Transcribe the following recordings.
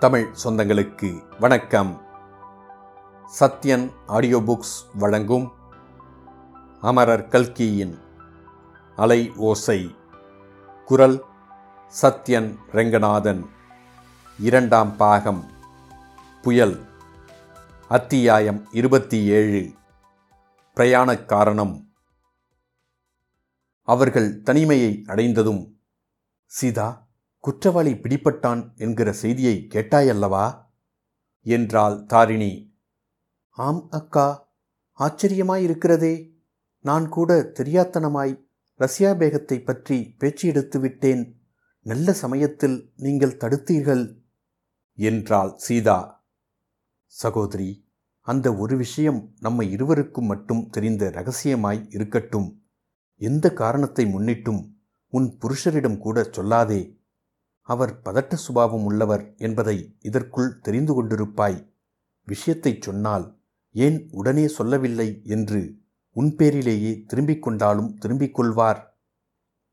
தமிழ் சொந்தங்களுக்கு வணக்கம். Sathyan audio books வழங்கும் அமரர் கல்கியின் அலை ஓசை. குரல் சத்யன் ரெங்கநாதன். இரண்டாம் பாகம். புயல். அத்தியாயம் இருபத்தி ஏழு. பிரயாணக் காரணம். அவர்கள் தனிமையை அடைந்ததும் சீதா குற்றவாளி பிடிபட்டான் என்கிற செய்தியை கேட்டாயல்லவா? என்றாள் தாரிணி. ஆம் அக்கா ஆச்சரியமாயிருக்கிறதே. நான் கூட தெரியாத்தனமாய் ரஷ்யா பேகத்தை பற்றி பேச்சு எடுத்து விட்டேன். நல்ல சமயத்தில் நீங்கள் தடுத்தீர்கள் என்றாள் சீதா. சகோதரி அந்த ஒரு விஷயம் நம்ம இருவருக்கும் மட்டும் தெரிந்த ரகசியமாய் இருக்கட்டும். எந்த காரணத்தை முன்னிட்டும் உன் புருஷரிடம் கூட சொல்லாதே. அவர் பதட்ட சுபாவம் உள்ளவர் என்பதை இதற்குள் தெரிந்து கொண்டிருப்பாய். விஷயத்தைச் சொன்னால் ஏன் உடனே சொல்லவில்லை என்று உன் பேரிலேயே திரும்பிக் கொண்டாலும் திரும்பிக் கொள்வார்.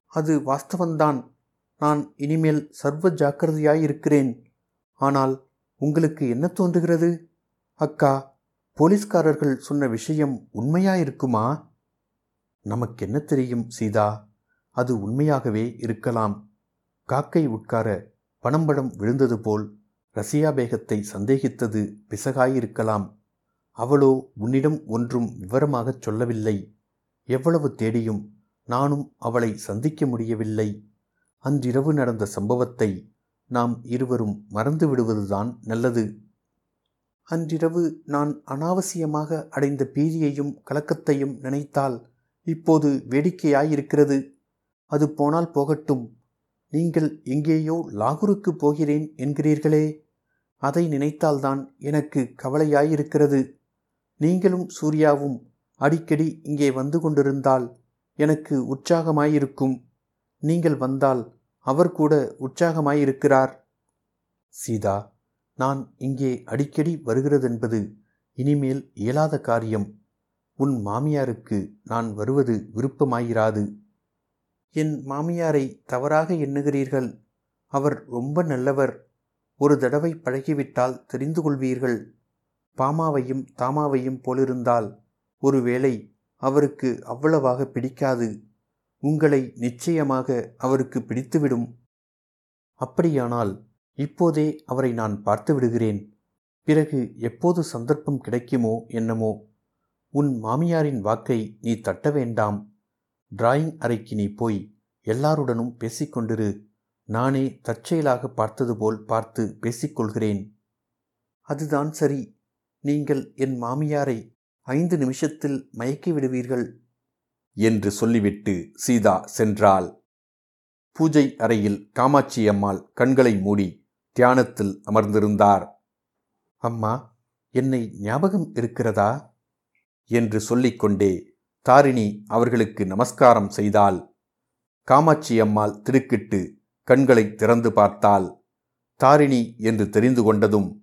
அது வாஸ்தவந்தான் நான் இனிமேல் சர்வ ஜாக்கிரதையாயிருக்கிறேன். ஆனால் உங்களுக்கு என்ன தோன்றுகிறது? அக்கா போலீஸ்காரர்கள் சொன்ன விஷயம் உண்மையாயிருக்குமா? நமக்கென்ன தெரியும் சீதா? அது உண்மையாகவே இருக்கலாம். காக்கை உட்கார பணம்படம் விழுந்தது போல் ரசியா பேகத்தை சந்தேகித்தது பிசகாயிருக்கலாம். அவளோ உன்னிடம் ஒன்றும் விவரமாகச் சொல்லவில்லை. எவ்வளவு தேடியும் நானும் அவளை சந்திக்க முடியவில்லை. அன்றிரவு நடந்த சம்பவத்தை நாம் இருவரும் மறந்து விடுவதுதான் நல்லது. அன்றிரவு நான் அனாவசியமாக அடைந்த பீதியையும் கலக்கத்தையும் நினைத்தால் இப்போது வேடிக்கையாயிருக்கிறது. அது போனால் போகட்டும். நீங்கள் எங்கேயோ லாகூருக்கு போகிறேன் என்கிறீர்களே. அதை நினைத்தால்தான் எனக்கு கவலையாயிருக்கிறது. நீங்களும் சூர்யாவும் அடிக்கடி இங்கே வந்து கொண்டிருந்தால் எனக்கு உற்சாகமாயிருக்கும். நீங்கள் வந்தால் அவர் கூட உற்சாகமாயிருக்கிறார். சீதா நான் இங்கே அடிக்கடி வருகிறதென்பது இனிமேல் இயலாத காரியம். உன் மாமியாருக்கு நான் வருவது விருப்பமாயிராது. என் மாமியாரை தவறாக எண்ணுகிறீர்கள். அவர் ரொம்ப நல்லவர். ஒரு தடவை பழகிவிட்டால் தெரிந்து கொள்வீர்கள். பாமாவையும் தாமாவையும் போலிருந்தால் ஒருவேளை அவருக்கு அவ்வளவாக பிடிக்காது. உங்களை நிச்சயமாக அவருக்கு பிடித்துவிடும். அப்படியானால் இப்போதே அவரை நான் பார்த்து விடுகிறேன். பிறகு எப்போது சந்தர்ப்பம் கிடைக்குமோ என்னமோ. உன் மாமியாரின் வாக்கை நீ தட்ட வேண்டாம். டிராயிங் அறைக்கு நீ போய் எல்லாருடனும் பேசிக்கொண்டிரு. நானே தற்செயலாக பார்த்தது போல் பார்த்து பேசிக்கொள்கிறேன். அதுதான் சரி. நீங்கள் என் மாமியாரை ஐந்து நிமிஷத்தில் மயக்கி விடுவீர்கள். என்று சொல்லிவிட்டு சீதா சென்றாள். பூஜை அறையில் காமாட்சி அம்மாள் கண்களை மூடி தியானத்தில் அமர்ந்திருந்தார். அம்மா என்னை ஞாபகம் இருக்கிறதா? என்று சொல்லிக்கொண்டே தாரிணி அவர்களுக்கு நமஸ்காரம் செய்தாள். காமாட்சி அம்மாள் திடுக்கிட்டு கண்களை திறந்து பார்த்தாள். தாரிணி என்று தெரிந்து கொண்டதும்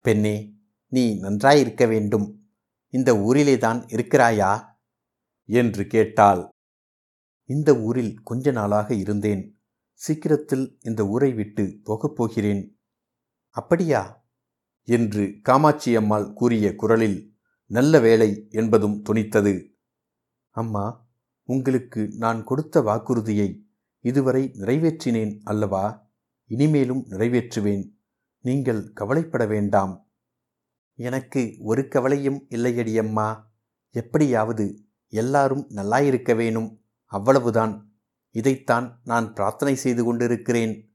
பெண்ணே நீ நன்றாயிருக்க வேண்டும். இந்த ஊரிலேதான் இருக்கிறாயா? என்று கேட்டாள். இந்த ஊரில் கொஞ்ச நாளாக இருந்தேன். சீக்கிரத்தில் இந்த ஊரை விட்டு போகப் போகிறேன். அப்படியா? என்று காமாட்சி அம்மாள் கூறிய குரலில் நல்ல வேலை என்பதும் துணித்தது. அம்மா உங்களுக்கு நான் கொடுத்த வாக்குறுதியை இதுவரை நிறைவேற்றினேன் அல்லவா? இனிமேலும் நிறைவேற்றுவேன். நீங்கள் கவலைப்பட வேண்டாம். எனக்கு ஒரு கவலையும் இல்லையடியம்மா எப்படியாவது எல்லாரும் நல்லாயிருக்க வேணும். அவ்வளவுதான். இதைத்தான் நான் பிரார்த்தனை செய்து கொண்டிருக்கிறேன்.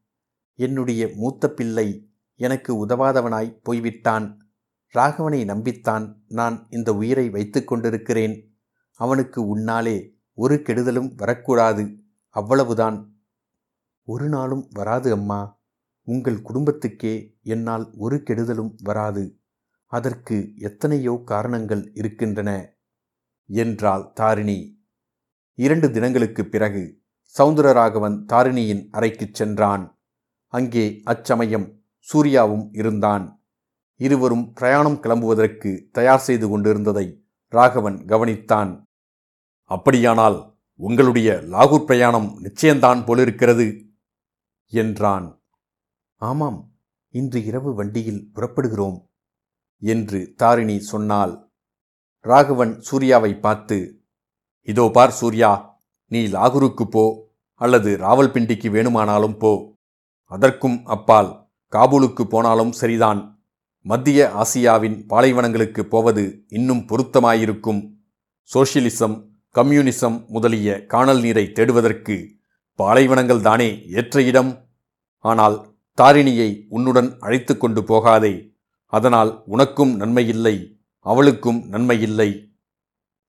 என்னுடைய மூத்த பிள்ளை எனக்கு உதவாதவனாய் போய்விட்டான். ராகவனை நம்பித்தான் நான் இந்த உயிரை வைத்து கொண்டிருக்கிறேன். அவனுக்கு உன்னாலே ஒரு கெடுதலும் வரக்கூடாது. அவ்வளவுதான். ஒரு நாளும் வராது அம்மா. உங்கள் குடும்பத்துக்கே என்னால் ஒரு கெடுதலும் வராது. அதற்கு எத்தனையோ காரணங்கள் இருக்கின்றன. என்றாள் தாரிணி. இரண்டு தினங்களுக்குப் பிறகு சவுந்தரராகவன் தாரிணியின் அறைக்குச் சென்றான். அங்கே அச்சமயம் சூர்யாவும் இருந்தான். இருவரும் பிரயாணம் கிளம்புவதற்கு தயார் செய்து கொண்டிருந்ததை ராகவன் கவனித்தான். அப்படியானால் உங்களுடைய லாகூர் பிரயாணம் நிச்சயம்தான் போலிருக்கிறது என்றான். ஆமாம் இன்று இரவு வண்டியில் புறப்படுகிறோம் என்று தாரிணி சொன்னாள் ராகவன் சூர்யாவை பார்த்து இதோ பார் சூர்யா நீ லாகூருக்கு போ அல்லது ராவல்பிண்டிக்கு வேணுமானாலும் போ. அதற்கும் அப்பால் காபூலுக்கு போனாலும் சரிதான். மத்திய ஆசியாவின் பாலைவனங்களுக்கு போவது இன்னும் பொருத்தமாயிருக்கும். சோஷியலிசம் கம்யூனிசம் முதலிய காணல் நீரை தேடுவதற்கு பாலைவனங்கள் தானே ஏற்ற இடம். ஆனால் தாரிணியை உன்னுடன் அழைத்து கொண்டு போகாதே. அதனால் உனக்கும் நன்மையில்லை அவளுக்கும் நன்மையில்லை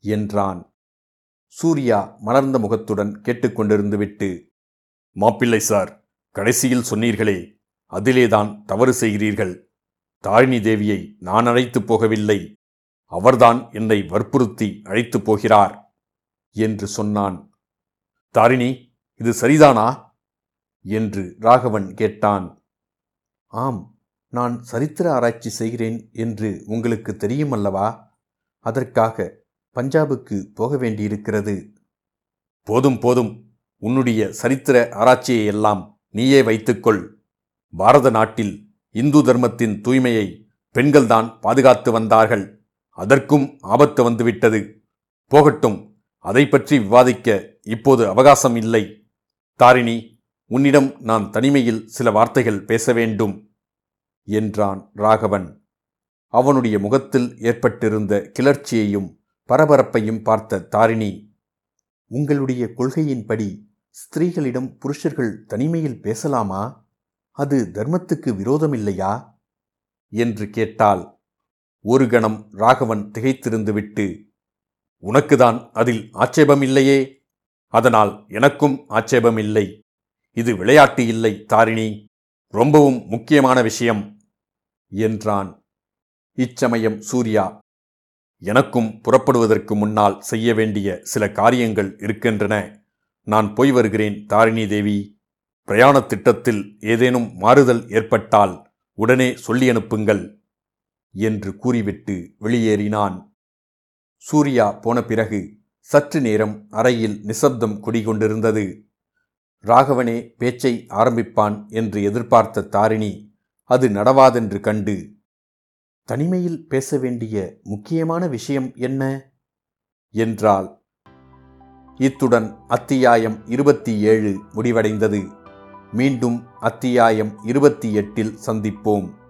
என்றான். சூர்யா மலர்ந்த முகத்துடன் கேட்டுக்கொண்டிருந்து விட்டு மாப்பிள்ளை சார் கடைசியில் சொன்னீர்களே அதிலேதான் தவறு செய்கிறீர்கள். தாரிணி தேவியை நான் அழைத்துப் போகவில்லை. அவர்தான் என்னை வற்புறுத்தி அழைத்துப் போகிறார். என்று சொன்னான். தாரிணி இது சரிதானா? என்று ராகவன் கேட்டான். ஆம் நான் சரித்திர ஆராய்ச்சி செய்கிறேன் என்று உங்களுக்கு தெரியும் அல்லவா அதற்காக பஞ்சாபுக்கு போக வேண்டியிருக்கிறது. போதும் போதும். உன்னுடைய சரித்திர ஆராய்ச்சியை எல்லாம் நீயே வைத்துக்கொள். பாரத நாட்டில் இந்து தர்மத்தின் தூய்மையை பெண்கள்தான் பாதுகாத்து வந்தார்கள். அதற்கும் ஆபத்து வந்துவிட்டது. போகட்டும். அதை பற்றி விவாதிக்க இப்போது அவகாசம் இல்லை. தாரிணி உன்னிடம் நான் தனிமையில் சில வார்த்தைகள் பேச வேண்டும் என்றான் ராகவன். அவனுடைய முகத்தில் ஏற்பட்டிருந்த கிளர்ச்சியையும் பரபரப்பையும் பார்த்த தாரிணி உங்களுடைய கொள்கையின்படி ஸ்திரீகளிடம் புருஷர்கள் தனிமையில் பேசலாமா? அது தர்மத்துக்கு விரோதமில்லையா? என்று கேட்டால் ஒரு கணம் ராகவன் திகைத்திருந்துவிட்டு உனக்குதான் அதில் ஆட்சேபம் இல்லையே அதனால் எனக்கும் ஆட்சேபம் இல்லை இது விளையாட்டு இல்லை தாரிணி. ரொம்பவும் முக்கியமான விஷயம் என்றான். இச்சமயம் சூர்யா. எனக்கும் புறப்படுவதற்கு முன்னால் செய்ய வேண்டிய சில காரியங்கள் இருக்கின்றன. நான் போய் வருகிறேன் தாரிணி தேவி. பிரயாணத் திட்டத்தில் ஏதேனும் மாறுதல் ஏற்பட்டால் உடனே சொல்லி அனுப்புங்கள் என்று கூறிவிட்டு வெளியேறினான். சூர்யா போன பிறகு சற்று நேரம் அறையில் நிசப்தம் குடிகொண்டிருந்தது. ராகவனே பேச்சை ஆரம்பிப்பான் என்று எதிர்பார்த்த தாரிணி அது நடவாதென்று கண்டு தனிமையில் பேச வேண்டிய முக்கியமான விஷயம் என்ன? என்றாள். இத்துடன் அத்தியாயம் இருபத்தி ஏழு முடிவடைந்தது. மீண்டும் அத்தியாயம் இருபத்தி எட்டில் சந்திப்போம்.